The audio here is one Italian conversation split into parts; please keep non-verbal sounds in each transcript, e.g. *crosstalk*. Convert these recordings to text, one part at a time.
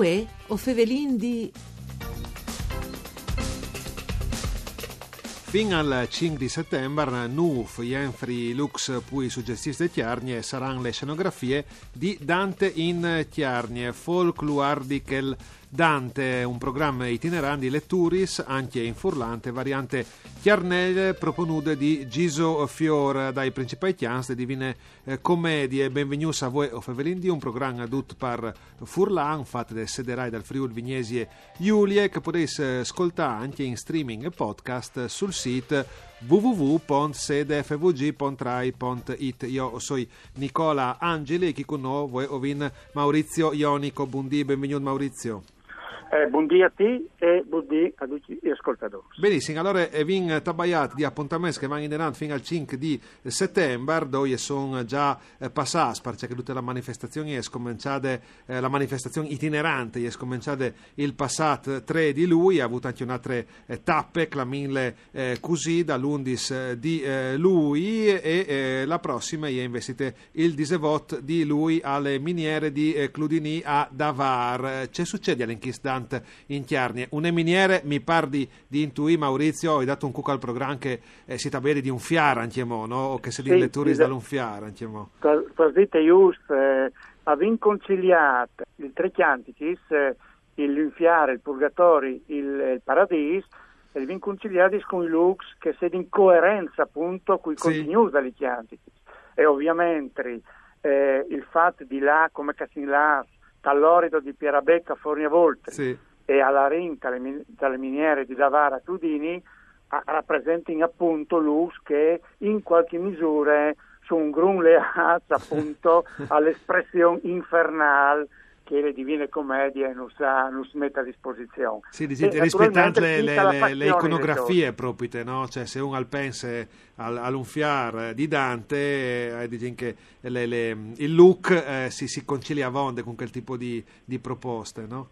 Uè, o fevelin di... Fin al 5 di settembre, NUF, Jenfri, Lux, poi suggestis de Tiarnie saranno le scenografie di Dante in Tiarnie, folkluardikel Dante, un programma itinerante letturis, anche in furlante, variante Chiarnelle proponude di Giso Fior dai principali chians di divine eh, commedie. Benvenuti a voi o Fevelindi, un programma adut par furlan, fatto da Sederai dal Friul Vignesi e Giulie, che potete ascoltare anche in streaming e podcast sul sito www.sedefvg.rai.it Io sono Nicola Angeli e chi con noi è Maurizio Ionico. Buondì, benvenuto Maurizio. Eh, buondì a te e buondì a tutti gli ascoltatori. Benissimo, allora eh, vin tabaiati di appuntamenti che vanno in avanti fino al 5 di settembre, dove sono già eh, passati, perché tutte le manifestazioni è scominciata, eh, la manifestazione itinerante è scominciata il passato 3 di lui, ha avuto anche un'altra tappe, clamille eh, così, dall'11 eh, di lui e la prossima è investite il disevot di lui alle miniere di Cludini a Davar. C'è succede all'inchiesta importante in Chiarnie. Un miniere mi par di, di intuì Maurizio, hai dato un cucco al programma che eh, si taberi di un fiare antiamo, no? O che se sì, letture sì, un fiare antiamo. Così giusto, eh, avin conciliato il tre chianticis, eh, il fiare, il purgatori, il, il paradis, e vin conciliati con i lux che siete in coerenza appunto con i sì. contenuti degli chianticis. E ovviamente eh, il fatto di là come Casinlas dall'orido di Pierabecca a Forniavolte sì. e alla Rinca, dalle miniere di Davara a Tudini, rappresentano appunto l'US che in qualche misura sono un grun leaz *laughs* appunto all'espressione infernale che le divine commedie non, sa, non si mette a disposizione. Sì, diciamo, rispettando le, le, le, le, iconografie proprie, no? Cioè se uno al pense al, all'unfiar di Dante, eh, diciamo che il look eh, si, si concilia a vonde con quel tipo di, di proposte, no?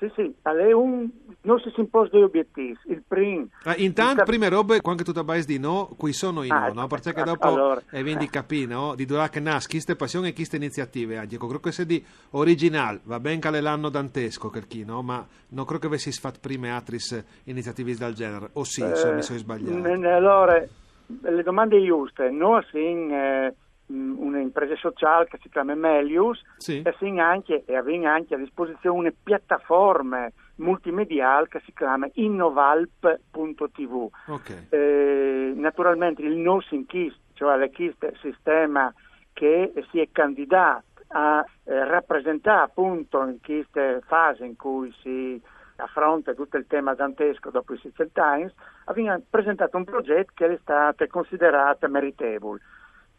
Sì, sì, è un, non si impone degli obiettivi. Il primo. Ah, intanto, prime robe, quando tu abbais di no, qui sono i no, ah, no? Perché ah, dopo allora. è quindi capì, no? Di dove nasce queste passioni e queste iniziative. Anche io credo che sia di originale, va ben che l'anno dantesco, per chi, no? Ma non credo che avessi fatto prime altre iniziative del genere. O sì, eh, mi sono sbagliato. Allora, le domande giuste, non assim. Eh, un'impresa sociale che si chiama Melius sì. e, anche, e aveva anche a disposizione una piattaforma multimediale che si chiama innovalp.tv. Okay. Eh, naturalmente il Nursing KIST, cioè il sistema che si è candidato a eh, rappresentare appunto in questa fase in cui si affronta tutto il tema dantesco dopo i Sicil Times, aveva presentato un progetto che è stato considerato meritevole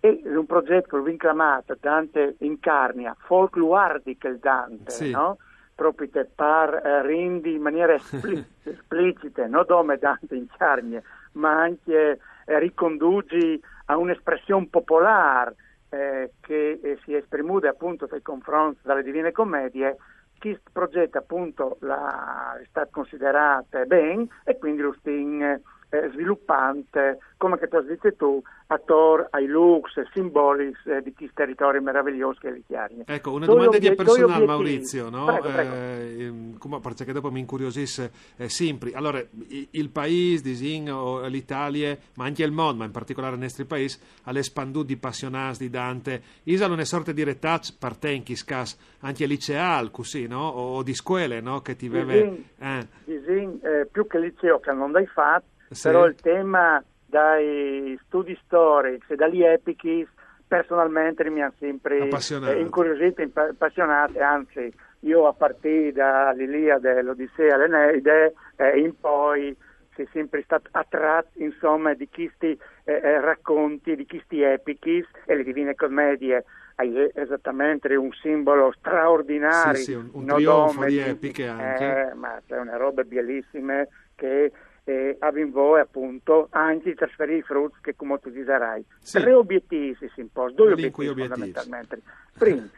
è un progetto vinclamato Dante Incarnia, folkluardic Dante, sì. no? proprio per eh, rendi in maniera *laughs* esplicita, non come Dante Incarnia, ma anche eh, riconduci a un'espressione popolare eh, che eh, si esprimude appunto nei confronti delle Divine Commedie, questo progetto appunto la, è stato considerato bene e quindi lo stiamo eh, sviluppante, come che tu hai detto tu, attor ai lux, simbolics eh, di questi territori meravigliosi che li chiari. Ecco, una domanda di personale Maurizio, no? Prego, prego. Eh, ehm, come, perché dopo mi incuriosisse eh, sempre. Allora, il paese, disin, o l'Italia, ma anche il mondo, ma in particolare il nostro paese, all'espandu di passionati di Dante, isalo una sorta di retouch partenchi scas anche liceal, così, no? O, di scuole, no? Che ti veve... Disin, eh. disin eh, più che liceo che non l'hai fatto, sì. però il tema dai studi storici e dagli epichi personalmente mi hanno sempre eh, incuriosito, appassionato, anzi io a partire dall'Iliade, l'Odissea, l'Eneide eh, in poi sei sempre stato attratto insomma di questi eh, eh racconti, di questi epichi e le Divine Commedie hai esattamente un simbolo straordinario. Sì, sì, un, un trionfo di epiche anche. Eh, ma c'è una roba bellissime che eh, avviò appunto anche di trasferire i frutti che come tu dirai. Sì. Tre obiettivi si imposano, due obiettivi, obiettivi fondamentalmente. Primo,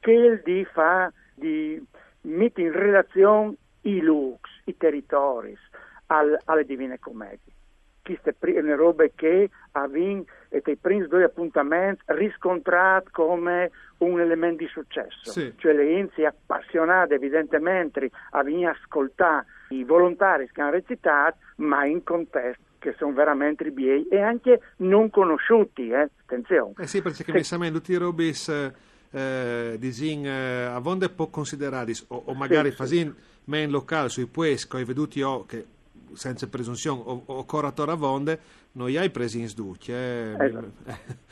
che il di fa di mettere in relazione i lux, i territori al, alle divine commedie. Queste sono robe che avevano e dei primi due appuntamenti riscontrati come un elemento di successo. Sì. Cioè le inzi appassionate evidentemente a venire a ascoltare i volontari che hanno recitato, ma in contesto che sono veramente ribiei e anche non conosciuti, eh? attenzione. Eh sì, perché che... mi tutti i robis eh, disin eh, a vonde può considerare o, o, magari sì, fasin sì. men locale sui puesco hai veduti o che senza presunzione o, o coratore a vonde noi hai presi in sducci eh. esatto.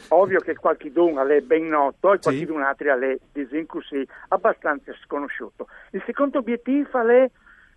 ovvio che qualche d'un è ben noto e qualche sì. altro è disin così abbastanza sconosciuto il secondo obiettivo è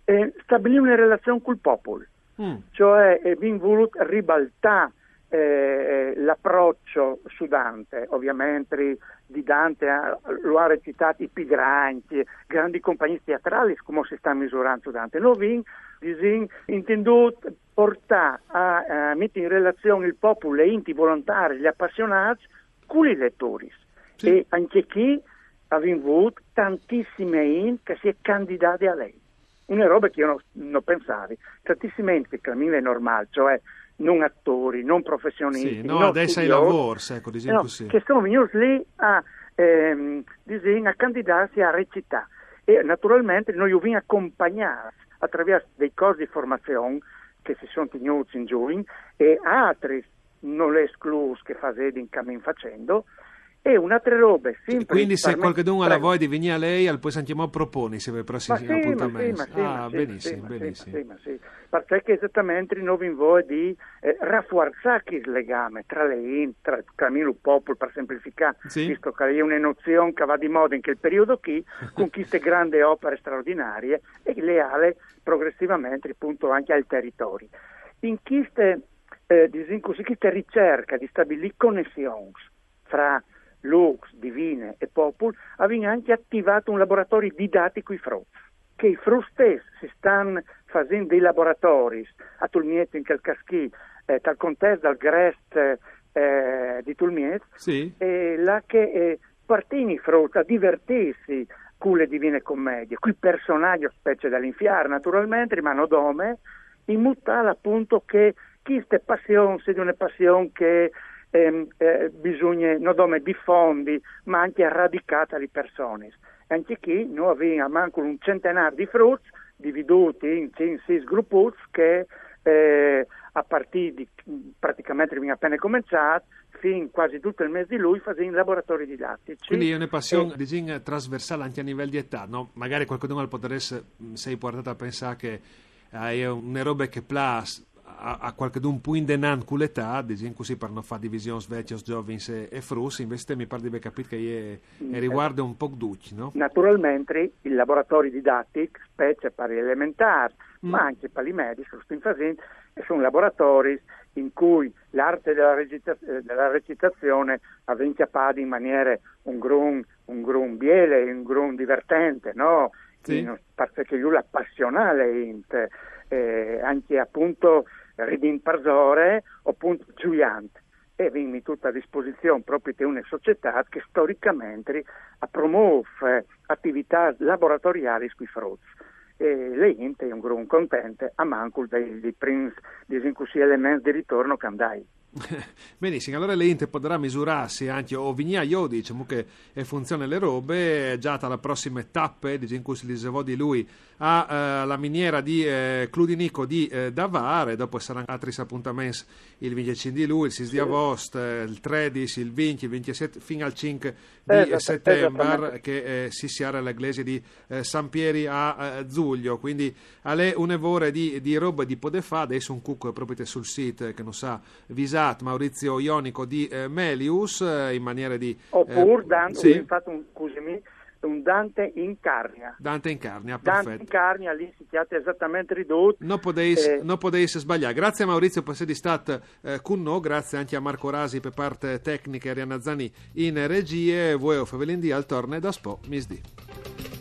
eh, stabilire una relazione col popolo mm. cioè è ben voluto ribaltare eh, l'approccio su Dante, ovviamente di Dante eh, lo ha recitato i pigranti, grandi compagnie teatrali come si sta misurando Dante. Noi abbiamo intendut portare a, a mettere in relazione il popolo, gli inti volontari, gli appassionati con i lettori. Sì. E anche qui abbiamo avuto tantissime in che si è candidati a lei. Una roba che io non, non pensavo. Tantissime in che cammino è normale, cioè non attori, non professionisti. Sì, no, adesso hai lavoro, ecco, diciamo no, così. Che sono venuti lì a, ehm, a candidarsi a recitare. E naturalmente noi li accompagnati attraverso dei corsi di formazione che si sono tenuti in giugno e altri non le esclusi che facendo in cammin facendo e un'altra roba sempre quindi se qualcuno ha la voglia di venire a lei al poi sentiamo proponi se per il prossimo sì, appuntamento sì, ah sì, benissimo benissimo. sì, perché esattamente noi in voi di eh, rafforzare il legame tra le in tra il popolo per semplificare visto che è una nozione che va di moda in quel periodo qui *laughs* con queste grandi opere straordinarie e leale progressivamente appunto anche al territorio. In queste, eh, in questa ricerca di stabilire connessioni fra Lux, Divine e Popul, avevano anche attivato un laboratorio didattico i FRO, che i FRO stessi si stanno facendo dei laboratori a Tulmiet in Calcaschi, eh, dal contesto del Grest eh, di Tulmiet, sì. e là che eh, partini i FRO a divertirsi con le Divine Commedie, qui personaggi, specie dall'infiar naturalmente, rimano dome, in mutare appunto che queste passioni, se di una passione che eh, eh, bisogna non solo diffondi, ma anche radicata le persone. Anche qui noi abbiamo manco un centenario di frutti dividuti in 5-6 gruppi che eh, a partire di praticamente abbiamo appena cominciato fin quasi tutto il mese di lui facendo laboratori didattici. Quindi è una passione e... trasversale anche a livello di età, no? magari qualcuno al potere sei portato a pensare che è una roba che plus a, a qualche d'un può indenan con l'età, diciamo così per non fare divisioni vecchios, giovani e, e frus, invece mi pare di capito che è, è riguarda un po' duci, no? Naturalmente il laboratorio didattico, specie per gli elementari, mm. ma anche per i medici, sono laboratori in cui l'arte della, recita- della recitazione avviene in maniera un grun, un grun biele, un grun divertente, no? Sì. In, perché lui l'appassionale, eh, anche appunto Redin Parzore o appunto Giuliante e vimmi tutta a disposizione proprio di una società che storicamente promuove attività laboratoriali sui frutti. E lei è un gran contento a manco dei, primi elementi di ritorno che andai. *laughs* Benissimo, allora l'ente potrà misurarsi anche o vigna io diciamo che funziona le robe già dalla prossima tappa eh, cui si dicevo di lui alla eh, miniera di eh, Cludinico di eh, Davare dopo saranno altri appuntamenti il 25 di luglio il 6 di agosto eh, il 13 il 20 il 27 fino al 5 di esatto, settembre che eh, si siara all'iglesia di San Pieri a Zuglio quindi alle un'evore di, di roba di Podefà adesso un cucco proprio sul sito che non sa candidato Maurizio Ionico di eh, Melius eh, in maniera di... Oppure eh, Dante, sì. fatto un, scusami, un Dante in carnia. Dante in carnia, perfetto. Dante in carnia, lì si chiama esattamente ridotto. Non potete eh. non sbagliare. Grazie a Maurizio per essere stato eh, con noi, grazie anche a Marco Rasi per parte tecnica e Arianna Zani in regie. Voi o Favelindi al torne da Spo, misdi.